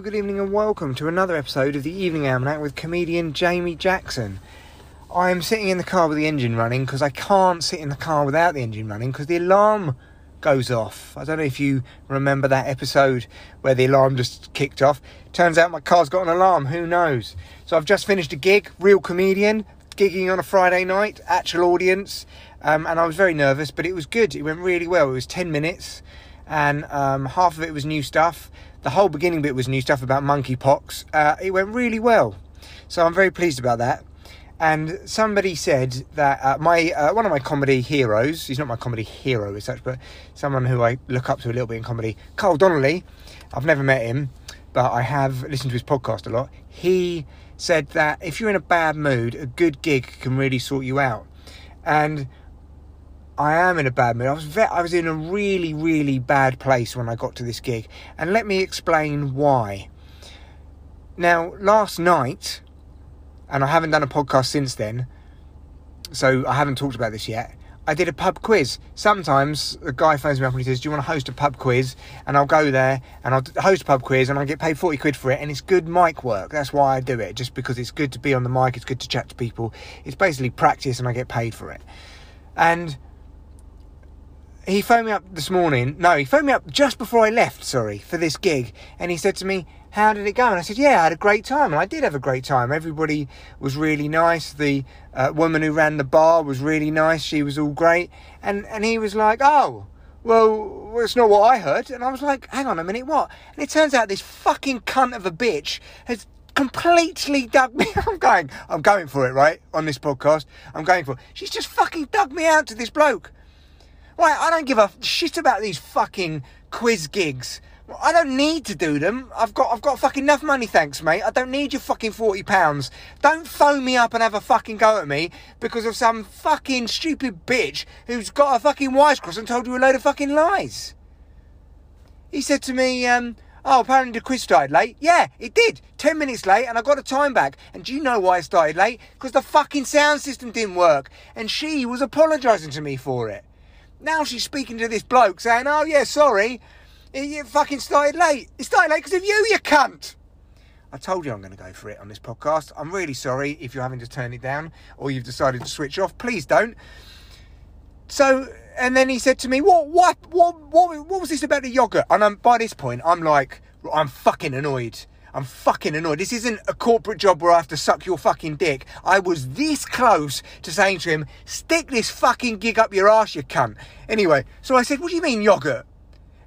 good evening, and welcome to another episode of the Evening Almanac with comedian Jamie Jackson. I am sitting in the car with the engine running because I can't sit in the car without the engine running because the alarm goes off. I don't know if you remember that episode where the alarm just kicked off. Turns out my car's got an alarm, who knows? So I've just finished a gig, real comedian, gigging on a Friday night, actual audience, um, and I was very nervous, but it was good. It went really well. It was 10 minutes, and um, half of it was new stuff the whole beginning bit was new stuff about monkeypox. Uh, it went really well, so I'm very pleased about that. And somebody said that uh, my uh, one of my comedy heroes, he's not my comedy hero as such, but someone who I look up to a little bit in comedy, Carl Donnelly. I've never met him, but I have listened to his podcast a lot. He said that if you're in a bad mood, a good gig can really sort you out. And I am in a bad mood. I was ve- I was in a really really bad place when I got to this gig, and let me explain why. Now, last night, and I haven't done a podcast since then, so I haven't talked about this yet. I did a pub quiz. Sometimes a guy phones me up and he says, "Do you want to host a pub quiz?" And I'll go there and I'll host a pub quiz and I get paid forty quid for it, and it's good mic work. That's why I do it, just because it's good to be on the mic. It's good to chat to people. It's basically practice, and I get paid for it. And he phoned me up this morning. No, he phoned me up just before I left, sorry, for this gig. And he said to me, How did it go? And I said, Yeah, I had a great time. And I did have a great time. Everybody was really nice. The uh, woman who ran the bar was really nice. She was all great. And, and he was like, Oh, well, it's not what I heard. And I was like, Hang on a minute, what? And it turns out this fucking cunt of a bitch has completely dug me. I'm going, I'm going for it, right? On this podcast, I'm going for it. She's just fucking dug me out to this bloke. Right, I don't give a shit about these fucking quiz gigs. I don't need to do them. I've got I've got fucking enough money, thanks, mate. I don't need your fucking forty pounds. Don't phone me up and have a fucking go at me because of some fucking stupid bitch who's got a fucking wise cross and told you a load of fucking lies. He said to me, um, Oh, apparently the quiz started late. Yeah, it did. Ten minutes late, and I got a time back. And do you know why it started late? Because the fucking sound system didn't work. And she was apologising to me for it. Now she's speaking to this bloke saying, oh yeah, sorry, you fucking started late. It started late because of you, you cunt. I told you I'm going to go for it on this podcast. I'm really sorry if you're having to turn it down or you've decided to switch off. Please don't. So, and then he said to me, "What, what, what, what, what was this about the yogurt?" And I'm, by this point, I'm like, I'm fucking annoyed. I'm fucking annoyed. This isn't a corporate job where I have to suck your fucking dick. I was this close to saying to him, stick this fucking gig up your ass, you cunt. Anyway, so I said, what do you mean yogurt?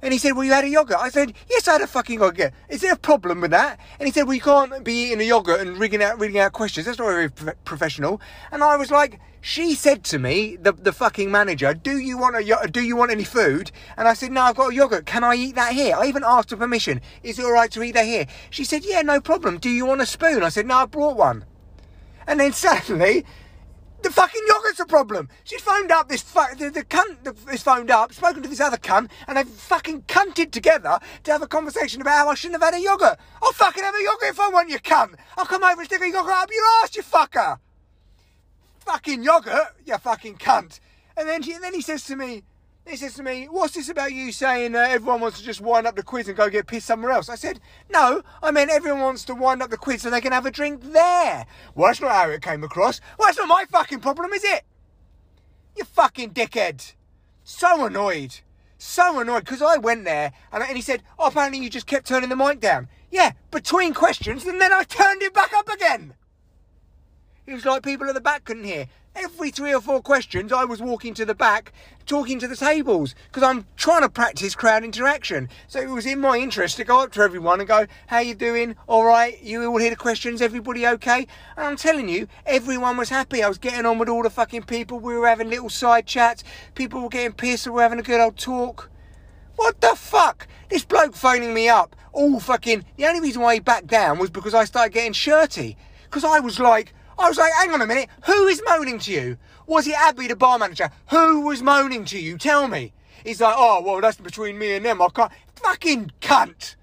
And he said, Well, you had a yogurt. I said, Yes, I had a fucking yogurt. Is there a problem with that? And he said, Well, you can't be eating a yogurt and reading out, reading out questions. That's not very pro- professional. And I was like, She said to me, the, the fucking manager, Do you want a do you want any food? And I said, No, I've got a yogurt. Can I eat that here? I even asked for permission. Is it all right to eat that here? She said, Yeah, no problem. Do you want a spoon? I said, No, I brought one. And then suddenly, the fucking yogurt's a problem. She's phoned up this fu- the, the cunt is phoned up, spoken to this other cunt, and they've fucking cunted together to have a conversation about how I shouldn't have had a yogurt. I'll fucking have a yogurt if I want you, cunt. I'll come over and stick a yogurt up your ass, you fucker. Fucking yogurt, you fucking cunt. And then, she, and then he says to me, he says to me, What's this about you saying uh, everyone wants to just wind up the quiz and go get pissed somewhere else? I said, No, I mean everyone wants to wind up the quiz so they can have a drink there. Well, that's not how it came across. Well, that's not my fucking problem, is it? You fucking dickhead. So annoyed. So annoyed because I went there and, and he said, Oh, apparently you just kept turning the mic down. Yeah, between questions, and then I turned it back up again. It was like people at the back couldn't hear. Every three or four questions, I was walking to the back, talking to the tables, because I'm trying to practice crowd interaction. So it was in my interest to go up to everyone and go, "How you doing? All right? You all hear the questions? Everybody okay?" And I'm telling you, everyone was happy. I was getting on with all the fucking people. We were having little side chats. People were getting pissed. And We were having a good old talk. What the fuck? This bloke phoning me up, all fucking. The only reason why he backed down was because I started getting shirty. Because I was like, I was like, hang on a minute, who is moaning to you? Was it Abby, the bar manager? Who was moaning to you? Tell me. He's like, oh, well, that's between me and them. I can't. Fucking cunt.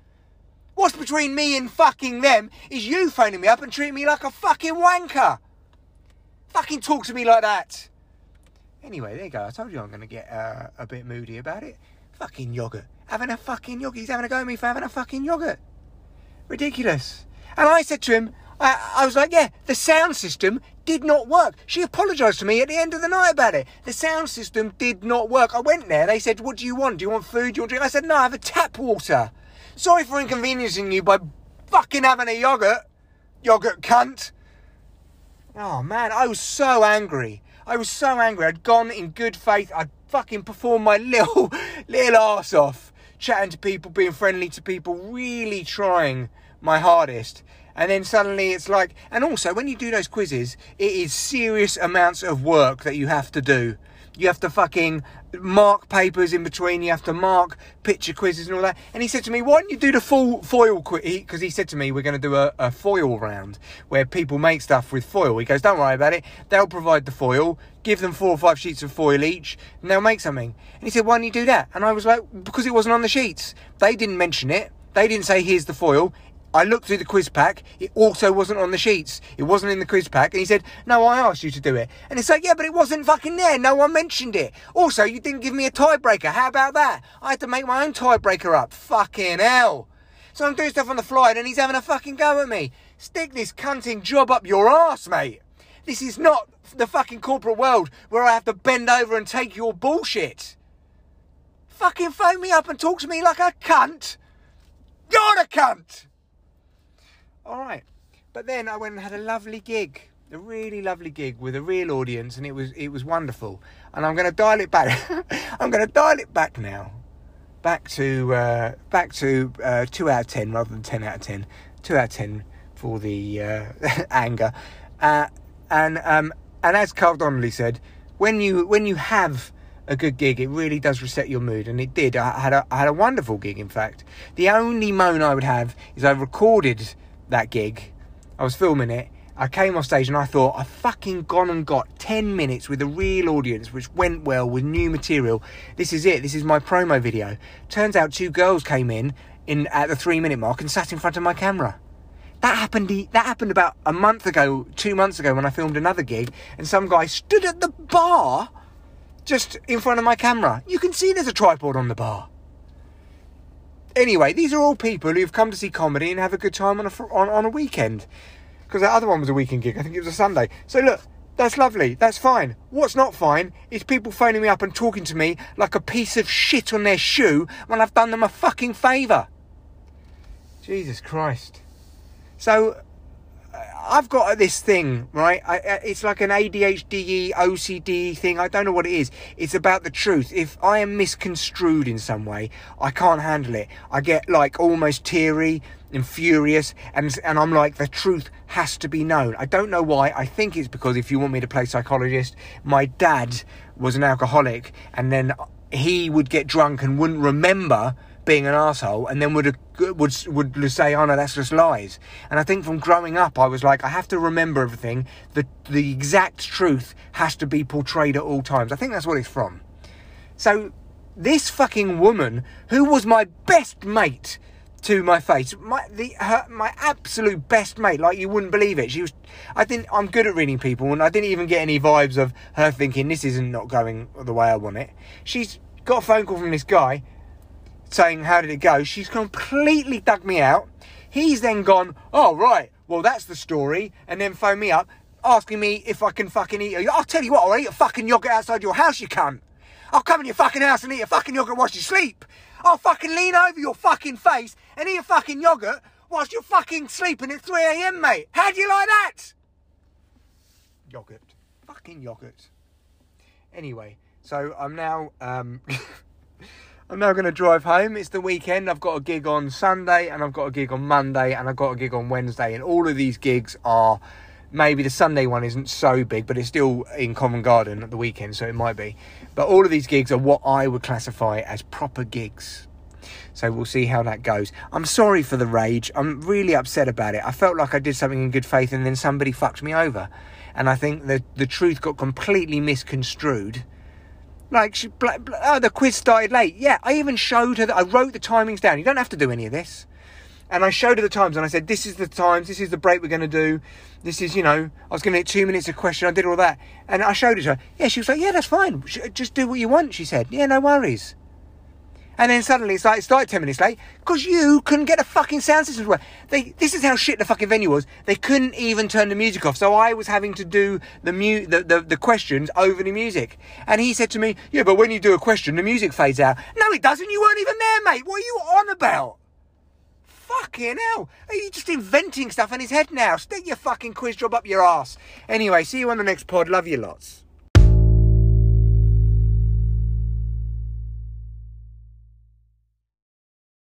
What's between me and fucking them is you phoning me up and treating me like a fucking wanker. Fucking talk to me like that. Anyway, there you go. I told you I'm going to get uh, a bit moody about it. Fucking yogurt. Having a fucking yogurt. He's having a go at me for having a fucking yogurt. Ridiculous. And I said to him, I, I was like, yeah, the sound system did not work. She apologised to me at the end of the night about it. The sound system did not work. I went there. They said, what do you want? Do you want food? Do you want drink? I said, no, I have a tap water. Sorry for inconveniencing you by fucking having a yogurt. Yogurt cunt. Oh man, I was so angry. I was so angry. I'd gone in good faith. I'd fucking performed my little, little arse off. Chatting to people, being friendly to people, really trying my hardest and then suddenly it's like and also when you do those quizzes it is serious amounts of work that you have to do. You have to fucking mark papers in between you have to mark picture quizzes and all that. And he said to me why don't you do the full foil quiz because he, he, said to me we're going to do a, a foil round where people make stuff with foil. He goes don't worry about it. They'll provide the foil. Give them four or five sheets of foil each and they'll make something. And he said why don't you do that? And i was like because it wasn't on the sheets. They didn't mention it. They didn't say here's the foil I looked through the quiz pack. It also wasn't on the sheets. It wasn't in the quiz pack. And he said, No, I asked you to do it. And it's like, Yeah, but it wasn't fucking there. No one mentioned it. Also, you didn't give me a tiebreaker. How about that? I had to make my own tiebreaker up. Fucking hell. So I'm doing stuff on the fly and he's having a fucking go at me. Stick this cunting job up your ass, mate. This is not the fucking corporate world where I have to bend over and take your bullshit. Fucking phone me up and talk to me like a cunt. You're a cunt! All right. But then I went and had a lovely gig, a really lovely gig with a real audience, and it was it was wonderful. And I'm going to dial it back. I'm going to dial it back now, back to uh, back to uh, two out of ten rather than ten out of ten. Two out of ten for the uh, anger, uh, and um, and as Carl Donnelly said, when you when you have a good gig. It really does reset your mood, and it did. I had a I had a wonderful gig. In fact, the only moan I would have is I recorded that gig. I was filming it. I came off stage and I thought I've fucking gone and got 10 minutes with a real audience, which went well with new material. This is it. This is my promo video. Turns out two girls came in, in at the three minute mark and sat in front of my camera. That happened. That happened about a month ago, two months ago, when I filmed another gig, and some guy stood at the bar, just in front of my camera. You can see there's a tripod on the bar. Anyway, these are all people who've come to see comedy and have a good time on a on, on a weekend. Because the other one was a weekend gig. I think it was a Sunday. So look, that's lovely. That's fine. What's not fine is people phoning me up and talking to me like a piece of shit on their shoe when I've done them a fucking favour. Jesus Christ. So I've got this thing, right? I, it's like an ADHD, OCD thing. I don't know what it is. It's about the truth. If I am misconstrued in some way, I can't handle it. I get like almost teary and furious, and and I'm like, the truth has to be known. I don't know why. I think it's because if you want me to play psychologist, my dad was an alcoholic, and then he would get drunk and wouldn't remember being an asshole, and then would would would say, "Oh no, that's just lies." And I think from growing up, I was like, I have to remember everything. The the exact truth has to be portrayed at all times. I think that's what it's from. So this fucking woman, who was my best mate to my face, my the her, my absolute best mate, like you wouldn't believe it. She was. I didn't. I'm good at reading people, and I didn't even get any vibes of her thinking this isn't not going the way I want it. She's got a phone call from this guy saying, How did it go? She's completely dug me out. He's then gone, Oh, right, well, that's the story. And then phoned me up asking me if I can fucking eat. I'll tell you what, I'll eat a fucking yogurt outside your house, you cunt. I'll come in your fucking house and eat a fucking yogurt whilst you sleep. I'll fucking lean over your fucking face and eat a fucking yogurt whilst you're fucking sleeping at 3 a.m., mate. How do you like that? Yogurt. Fucking yogurt. Anyway, so I'm now. Um, I'm now going to drive home. It's the weekend. I've got a gig on Sunday and I've got a gig on Monday and I've got a gig on Wednesday. And all of these gigs are maybe the Sunday one isn't so big, but it's still in Covent Garden at the weekend, so it might be. But all of these gigs are what I would classify as proper gigs. So we'll see how that goes. I'm sorry for the rage. I'm really upset about it. I felt like I did something in good faith and then somebody fucked me over. And I think that the truth got completely misconstrued like, she, oh, the quiz started late. Yeah, I even showed her that I wrote the timings down. You don't have to do any of this. And I showed her the times and I said, this is the times, this is the break we're going to do. This is, you know, I was giving it two minutes of question. I did all that. And I showed it to her. Yeah, she was like, yeah, that's fine. Just do what you want, she said. Yeah, no worries. And then suddenly it's like, it started 10 minutes late because you couldn't get a fucking sound system to work. They, this is how shit the fucking venue was. They couldn't even turn the music off. So I was having to do the, mu- the, the, the questions over the music. And he said to me, yeah, but when you do a question, the music fades out. No, it doesn't. You weren't even there, mate. What are you on about? Fucking hell. Are you just inventing stuff in his head now? Stick your fucking quiz job up your ass. Anyway, see you on the next pod. Love you lots.